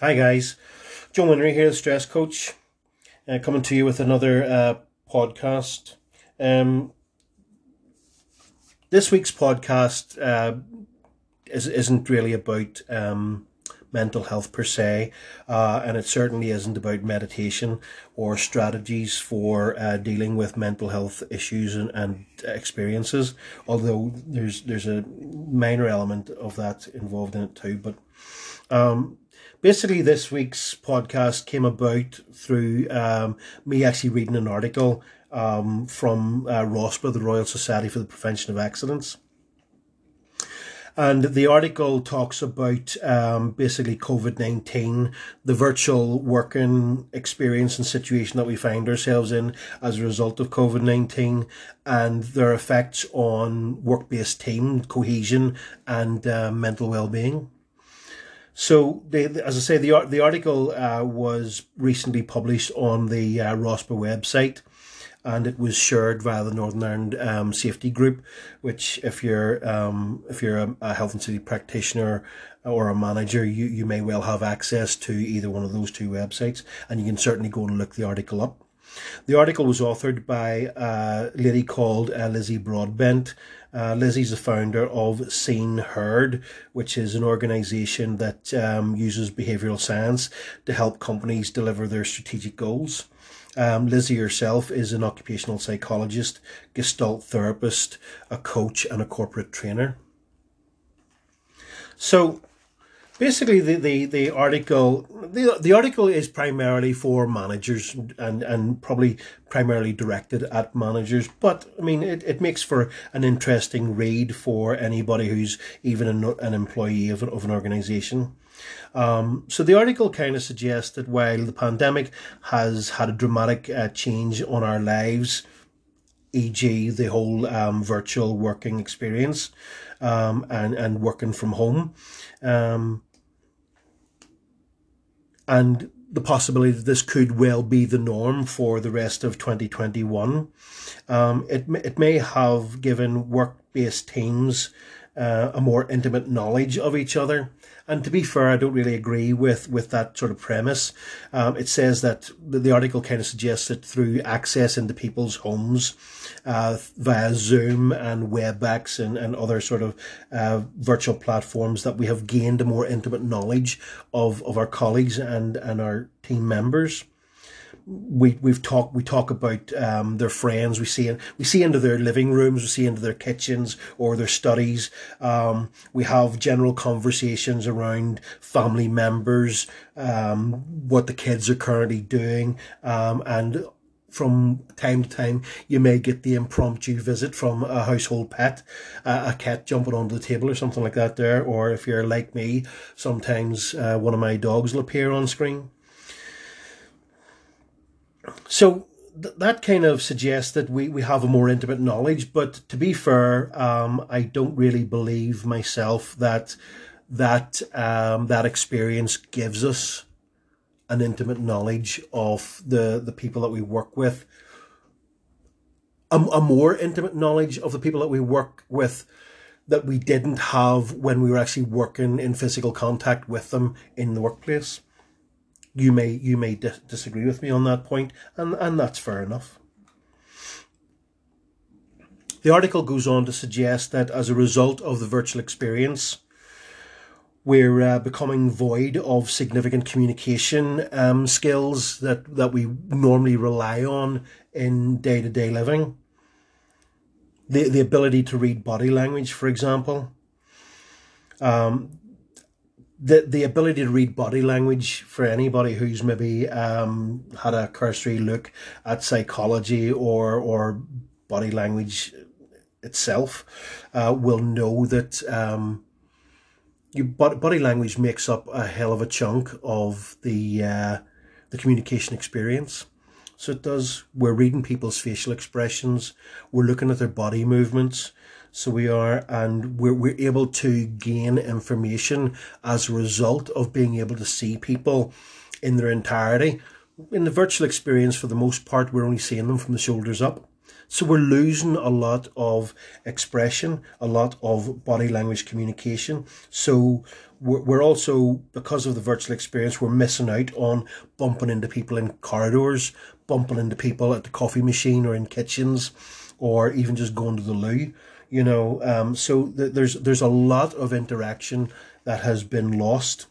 Hi guys, John Winry here, the Stress Coach, uh, coming to you with another uh, podcast. Um, this week's podcast uh, is, isn't really about um, mental health per se, uh, and it certainly isn't about meditation or strategies for uh, dealing with mental health issues and, and experiences. Although there's there's a minor element of that involved in it too, but. Um, basically this week's podcast came about through um, me actually reading an article um, from uh, ROSPA, the Royal Society for the Prevention of Accidents. And the article talks about um, basically COVID 19, the virtual working experience and situation that we find ourselves in as a result of COVID 19, and their effects on work based team cohesion and uh, mental well being. So, as I say, the the article uh, was recently published on the uh, website, and it was shared via the Northern Ireland um, Safety Group. Which, if you're um, if you're a, a, health and safety practitioner or a manager, you you may well have access to either one of those two websites, and you can certainly go and look the article up. The article was authored by a lady called uh, Lizzie Broadbent. Uh, Lizzie's the founder of Seen Heard, which is an organization that um, uses behavioral science to help companies deliver their strategic goals. Um, Lizzie herself is an occupational psychologist, gestalt therapist, a coach, and a corporate trainer. So, basically the, the, the article the, the article is primarily for managers and, and probably primarily directed at managers but i mean it, it makes for an interesting read for anybody who's even an, an employee of an, of an organization um, so the article kind of suggests that while the pandemic has had a dramatic uh, change on our lives e.g., the whole um, virtual working experience um, and and working from home, um, and the possibility that this could well be the norm for the rest of 2021. Um, it it may have given work based teams uh, a more intimate knowledge of each other. And to be fair, I don't really agree with, with that sort of premise. Um, it says that the, the, article kind of suggests that through access into people's homes uh, via Zoom and WebEx and, and other sort of uh, virtual platforms that we have gained a more intimate knowledge of, of our colleagues and, and our team members we we've talked we talk about um, their friends. We see we see into their living rooms. We see into their kitchens or their studies. Um, we have general conversations around family members, um, what the kids are currently doing, um, and from time to time, you may get the impromptu visit from a household pet, uh, a cat jumping onto the table or something like that there. Or if you're like me, sometimes uh, one of my dogs will appear on screen. So th- that kind of suggests that we, we have a more intimate knowledge. But to be fair, um, I don't really believe myself that that um, that experience gives us an intimate knowledge of the the people that we work with. A, a more intimate knowledge of the people that we work with that we didn't have when we were actually working in physical contact with them in the workplace you may you may dis- disagree with me on that point, and and that's fair enough. The article goes on to suggest that as a result of the virtual experience, we're uh, becoming void of significant communication um, skills that, that we normally rely on in day to day living. The, the ability to read body language, for example. Um, the the ability to read body language for anybody who's maybe um, had a cursory look at psychology or or body language itself uh, will know that um, your body language makes up a hell of a chunk of the uh, the communication experience. So it does. We're reading people's facial expressions. We're looking at their body movements. So we are, and we're, we're able to gain information as a result of being able to see people in their entirety. In the virtual experience, for the most part, we're only seeing them from the shoulders up. So we're losing a lot of expression, a lot of body language communication. So we're also, because of the virtual experience, we're missing out on bumping into people in corridors, bumping into people at the coffee machine or in kitchens, or even just going to the loo. You know, um, so th- there's there's a lot of interaction that has been lost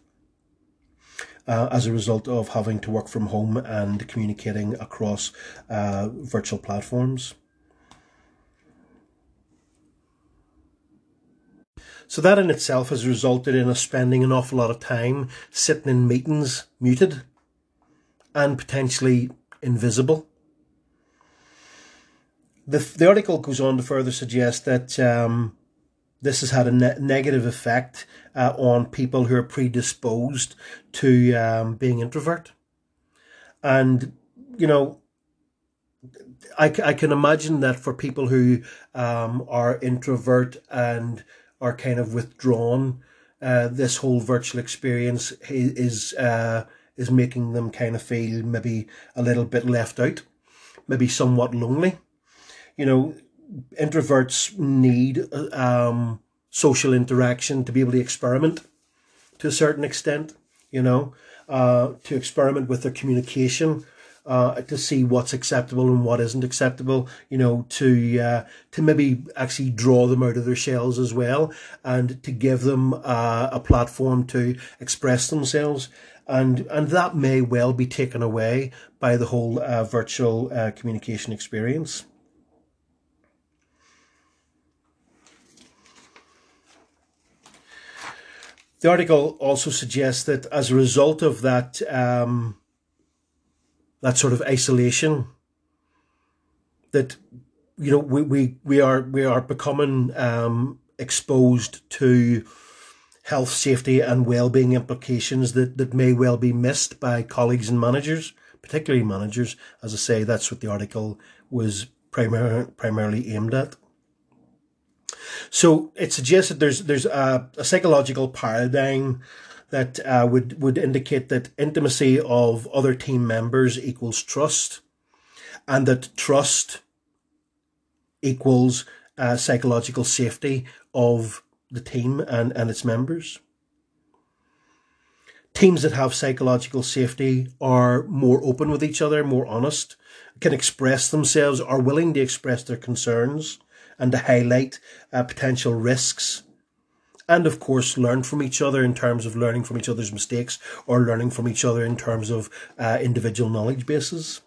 uh, as a result of having to work from home and communicating across uh, virtual platforms. So that in itself has resulted in us spending an awful lot of time sitting in meetings muted and potentially invisible. The, the article goes on to further suggest that um, this has had a ne- negative effect uh, on people who are predisposed to um, being introvert. And, you know, I, I can imagine that for people who um, are introvert and are kind of withdrawn, uh, this whole virtual experience is uh, is making them kind of feel maybe a little bit left out, maybe somewhat lonely. You know, introverts need um, social interaction to be able to experiment to a certain extent, you know, uh, to experiment with their communication, uh, to see what's acceptable and what isn't acceptable, you know, to uh, to maybe actually draw them out of their shells as well, and to give them uh, a platform to express themselves. And and that may well be taken away by the whole uh, virtual uh, communication experience. The article also suggests that as a result of that, um, that sort of isolation, that you know we, we, we are we are becoming um, exposed to health, safety, and well-being implications that, that may well be missed by colleagues and managers, particularly managers. As I say, that's what the article was primar- primarily aimed at. So it suggests that there's there's a, a psychological paradigm that uh, would would indicate that intimacy of other team members equals trust, and that trust equals uh, psychological safety of the team and, and its members. Teams that have psychological safety are more open with each other, more honest, can express themselves, are willing to express their concerns, and to highlight uh, potential risks. And of course, learn from each other in terms of learning from each other's mistakes or learning from each other in terms of uh, individual knowledge bases.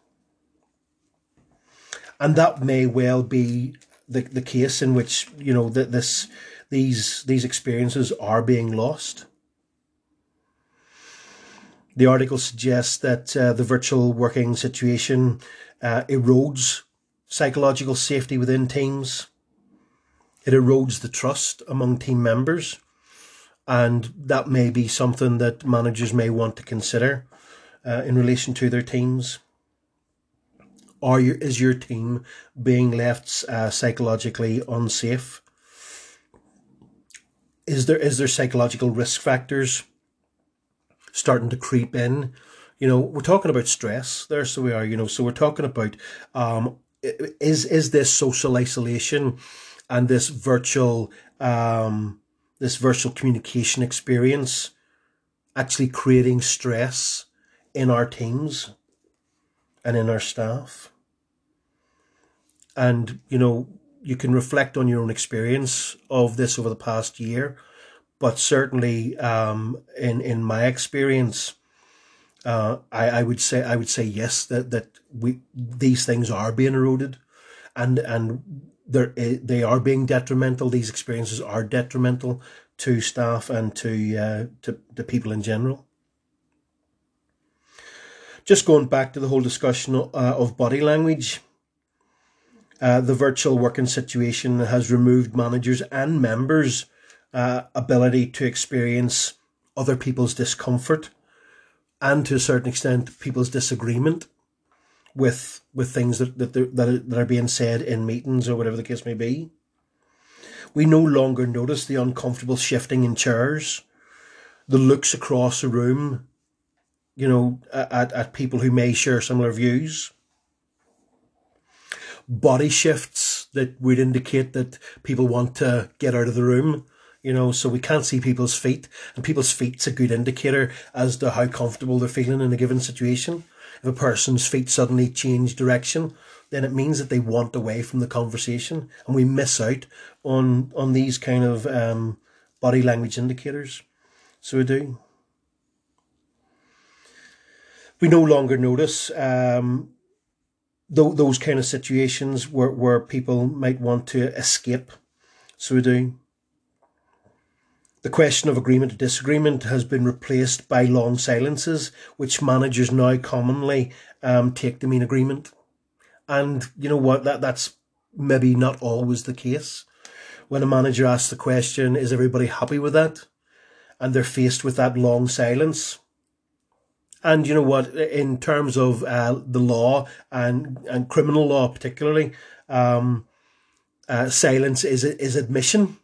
And that may well be the, the case in which, you know, that this these these experiences are being lost. The article suggests that uh, the virtual working situation uh, erodes psychological safety within teams it erodes the trust among team members. And that may be something that managers may want to consider uh, in relation to their teams. Are your, is your team being left uh, psychologically unsafe? Is there is there psychological risk factors starting to creep in? You know, we're talking about stress there, so we are. You know, so we're talking about um, is is this social isolation and this virtual um, this virtual communication experience actually creating stress in our teams and in our staff. And, you know, you can reflect on your own experience of this over the past year, but certainly um, in, in my experience, uh, I, I would say I would say yes that, that we these things are being eroded and and they're, they are being detrimental. These experiences are detrimental to staff and to, uh, to, to people in general. Just going back to the whole discussion uh, of body language, uh, the virtual working situation has removed managers and members' uh, ability to experience other people's discomfort and to a certain extent people's disagreement with with things that that, that, are, that are being said in meetings or whatever the case may be. We no longer notice the uncomfortable shifting in chairs, the looks across the room, you know, at, at people who may share similar views. body shifts that would indicate that people want to get out of the room. You know, so we can't see people's feet, and people's feet's a good indicator as to how comfortable they're feeling in a given situation. If a person's feet suddenly change direction, then it means that they want away from the conversation, and we miss out on on these kind of um, body language indicators. So we do. We no longer notice um, th- those kind of situations where, where people might want to escape. So we do. The question of agreement or disagreement has been replaced by long silences, which managers now commonly um, take to mean agreement. And you know what? That that's maybe not always the case. When a manager asks the question, "Is everybody happy with that?" and they're faced with that long silence, and you know what? In terms of uh, the law and and criminal law, particularly, um, uh, silence is is admission,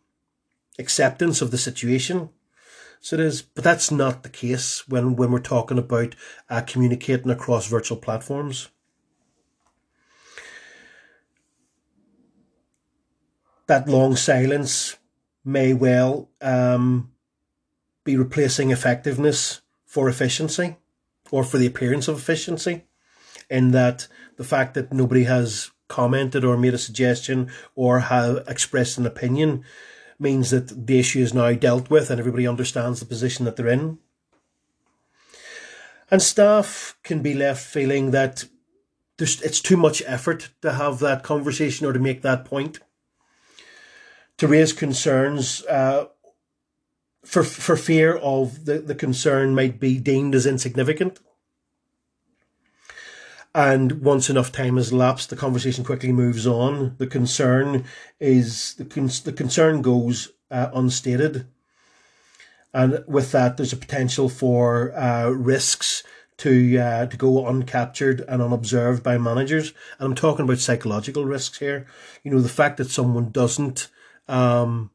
acceptance of the situation. So it is, but that's not the case when when we're talking about uh, communicating across virtual platforms. that long silence may well um, be replacing effectiveness for efficiency or for the appearance of efficiency, in that the fact that nobody has commented or made a suggestion or have expressed an opinion means that the issue is now dealt with and everybody understands the position that they're in. And staff can be left feeling that there's, it's too much effort to have that conversation or to make that point to raise concerns uh, for for fear of the, the concern might be deemed as insignificant. And once enough time has elapsed, the conversation quickly moves on. The concern is the con- the concern goes uh, unstated, and with that, there's a potential for uh, risks to uh, to go uncaptured and unobserved by managers. And I'm talking about psychological risks here. You know, the fact that someone doesn't um,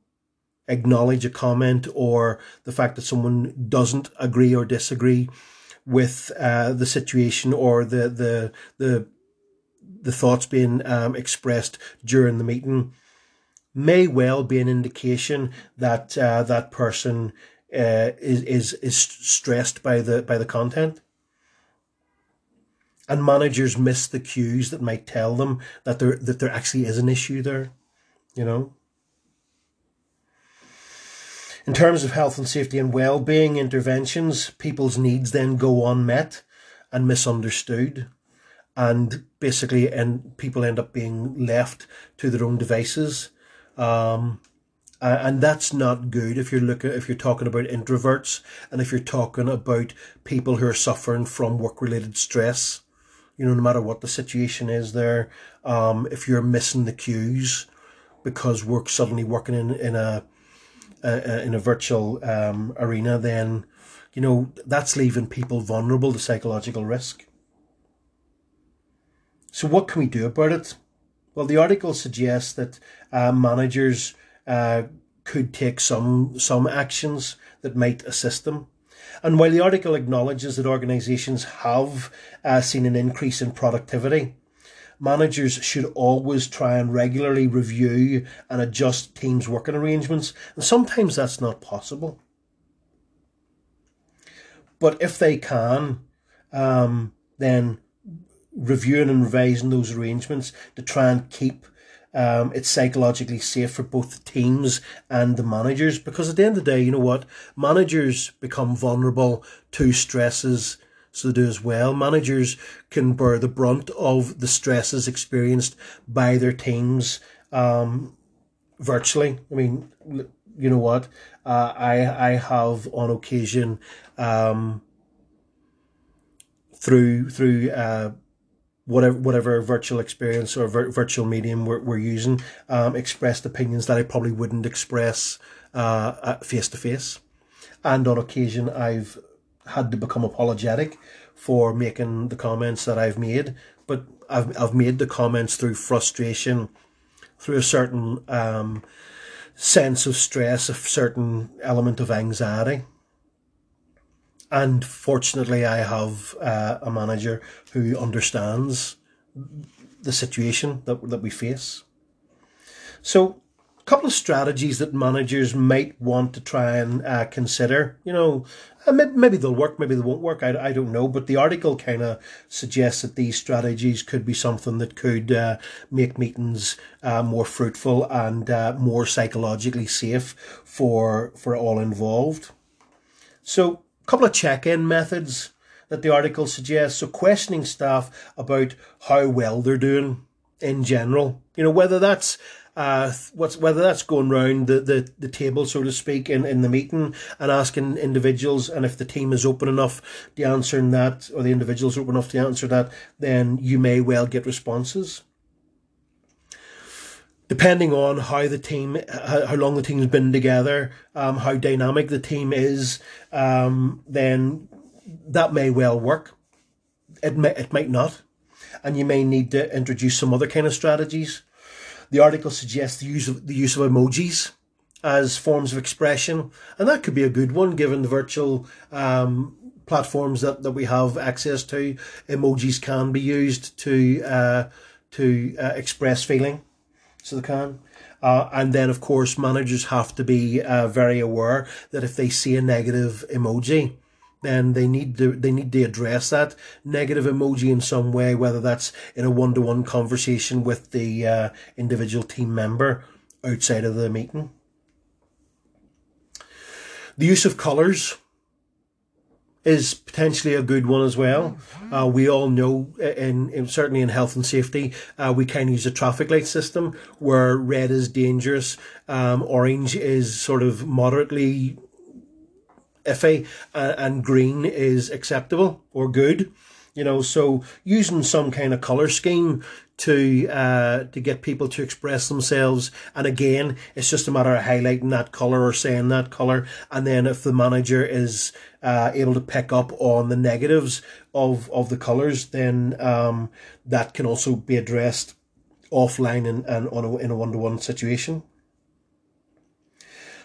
acknowledge a comment or the fact that someone doesn't agree or disagree with uh, the situation or the the the the thoughts being um, expressed during the meeting may well be an indication that uh, that person uh, is is is stressed by the by the content. And managers miss the cues that might tell them that there that there actually is an issue there, you know. In terms of health and safety and well-being interventions, people's needs then go unmet and misunderstood. And basically, and people end up being left to their own devices. Um, and that's not good if you're looking if you're talking about introverts and if you're talking about people who are suffering from work related stress you know no matter what the situation is there um, if you're missing the cues because work suddenly working in in a uh, uh, in a virtual um, arena, then you know that's leaving people vulnerable to psychological risk. So what can we do about it? Well, the article suggests that uh, managers uh, could take some some actions that might assist them. And while the article acknowledges that organisations have uh, seen an increase in productivity, managers should always try and regularly review and adjust teams' working arrangements, and sometimes that's not possible. But if they can, um, then reviewing and revising those arrangements to try and keep um, it's psychologically safe for both the teams and the managers because at the end of the day, you know what? Managers become vulnerable to stresses so do as well. Managers can bear the brunt of the stresses experienced by their teams um, virtually. I mean, you know what? Uh, I I have on occasion um, through through uh, whatever whatever virtual experience or vir- virtual medium we're, we're using um, expressed opinions that I probably wouldn't express face to face. And on occasion, I've had to become apologetic for making the comments that I've made, but I've I've made the comments through frustration, through a certain um, sense of stress, a certain element of anxiety. And fortunately, I have uh, a manager who understands the situation that, that we face. So, couple of strategies that managers might want to try and uh, consider. You know, uh, maybe they'll work, maybe they won't work. I, I don't know. But the article kind of suggests that these strategies could be something that could uh, make meetings uh, more fruitful and uh, more psychologically safe for for all involved. So, a couple of check-in methods that the article suggests. So, questioning staff about how well they're doing in general. You know, whether that's uh, what's whether that's going round the, the, the table, so to speak, in, in the meeting and asking individuals, and if the team is open enough to answering that, or the individuals are open enough to answer that, then you may well get responses. Depending on how the team, how long the team's been together, um, how dynamic the team is, um, then that may well work. It may, it might not, and you may need to introduce some other kind of strategies. The article suggests the use of the use of emojis as forms of expression, and that could be a good one given the virtual um, platforms that, that we have access to. Emojis can be used to uh, to uh, express feeling, so they can. Uh, and then, of course, managers have to be uh, very aware that if they see a negative emoji, then they need to they need to address that negative emoji in some way, whether that's in a one to one conversation with the uh, individual team member outside of the meeting. The use of colours is potentially a good one as well. Uh, we all know, in, in, certainly in health and safety, uh, we can use a traffic light system where red is dangerous, um, orange is sort of moderately iffy uh, and green is acceptable or good. You know, so using some kind of color scheme to uh, to get people to express themselves. And again, it's just a matter of highlighting that color or saying that color. And then if the manager is uh, able to pick up on the negatives of of the colors, then um, that can also be addressed offline and, and on a, in a one to one situation.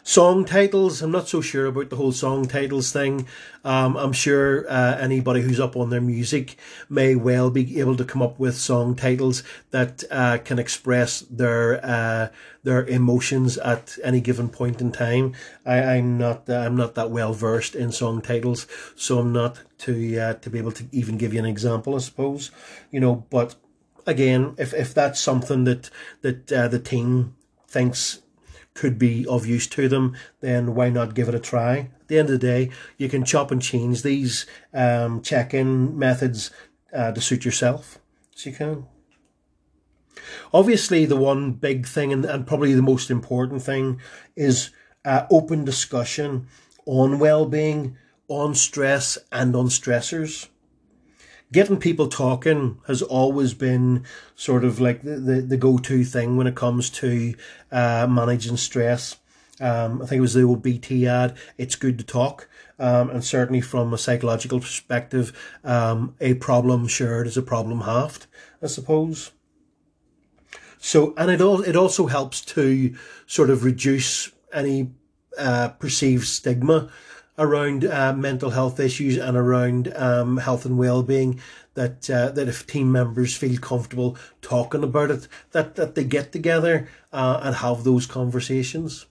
Song titles, I'm not so sure about the whole song titles thing. Um, I'm sure uh, anybody who's up on their music may well be able to come up with song titles that uh, can express their uh, their emotions at any given point in time. I, am not I'm not that well versed in song titles, so I'm not to uh, to be able to even give you an example. I suppose you know, but again, if if that's something that that uh, the team thinks could be of use to them, then why not give it a try? At the end of the day, you can chop and change these um, check-in methods uh, to suit yourself. So you can. Obviously, the one big thing and, and probably the most important thing is uh, open discussion on well-being, on stress, and on stressors getting people talking has always been sort of like the, the, the go-to thing when it comes to uh, managing stress. Um, I think it was the old BT ad, it's good to talk. Um, and certainly from a psychological perspective, um, a problem shared is a problem halved, I suppose. So, and it all, it also helps to sort of reduce any uh, perceived stigma around uh, mental health issues and around um, health and well-being that uh, that if team members feel comfortable talking about it that that they get together uh, and have those conversations.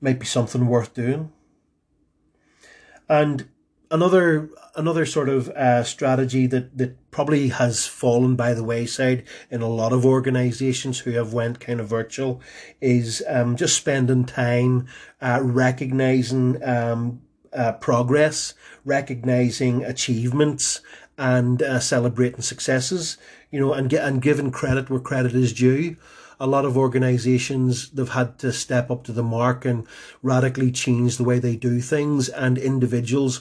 Might be something worth doing. And another another sort of uh, strategy that that probably has fallen by the wayside in a lot of organizations who have went kind of virtual is um, just spending time uh, recognizing um, uh, progress, recognizing achievements, and uh, celebrating successes. You know, and get and giving credit where credit is due a lot of organizations they've had to step up to the mark and radically change the way they do things and individuals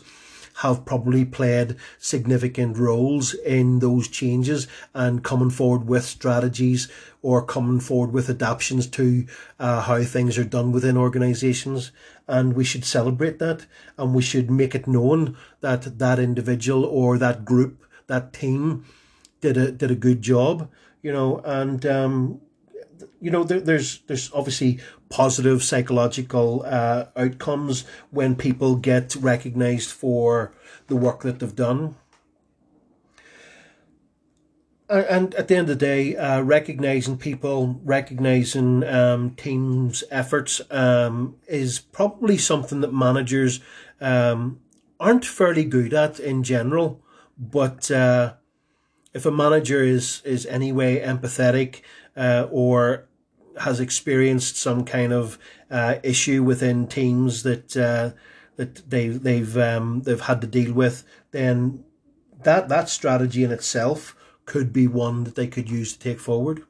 have probably played significant roles in those changes and coming forward with strategies or coming forward with adaptations to uh, how things are done within organizations. And we should celebrate that and we should make it known that that individual or that group, that team did a, did a good job, you know, and, um, you know, there, there's there's obviously positive psychological uh, outcomes when people get recognised for the work that they've done. and at the end of the day, uh, recognizing people, recognizing um, teams' efforts um, is probably something that managers um, aren't fairly good at in general. But uh, if a manager is is anyway empathetic uh, or has experienced some kind of uh, issue within teams that uh, that they they've um, they've had to deal with, then that that strategy in itself could be one that they could use to take forward.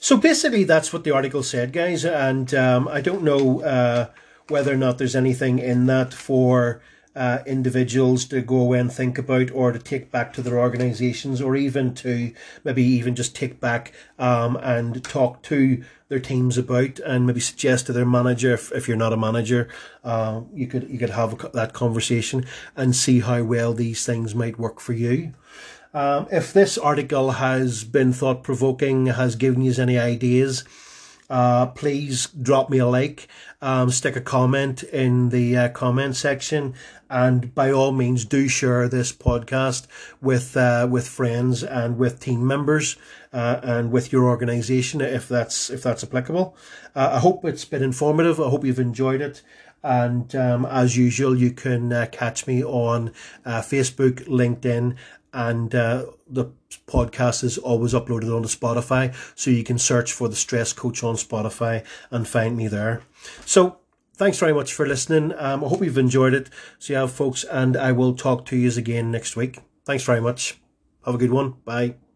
So basically, that's what the article said, guys, and um, I don't know uh, whether or not there's anything in that for uh, individuals to go away and think about or to take back to their organizations or even to maybe even just take back um, and talk to their teams about and maybe suggest to their manager if, if you're not a manager uh, you could you could have that conversation and see how well these things might work for you. Um, if this article has been thought provoking has given you any ideas uh, please drop me a like, um, stick a comment in the uh, comment section, and by all means, do share this podcast with uh, with friends and with team members uh, and with your organisation if that's if that's applicable. Uh, I hope it's been informative. I hope you've enjoyed it. And um, as usual, you can uh, catch me on Facebook, LinkedIn, and uh, the podcast is always uploaded onto Spotify, so you can search for the Stress Coach on Spotify and find me there. So thanks very much for listening. Um, I hope you've enjoyed it. So yeah, folks, and I will talk to you again next week. Thanks very much. Have a good one. Bye.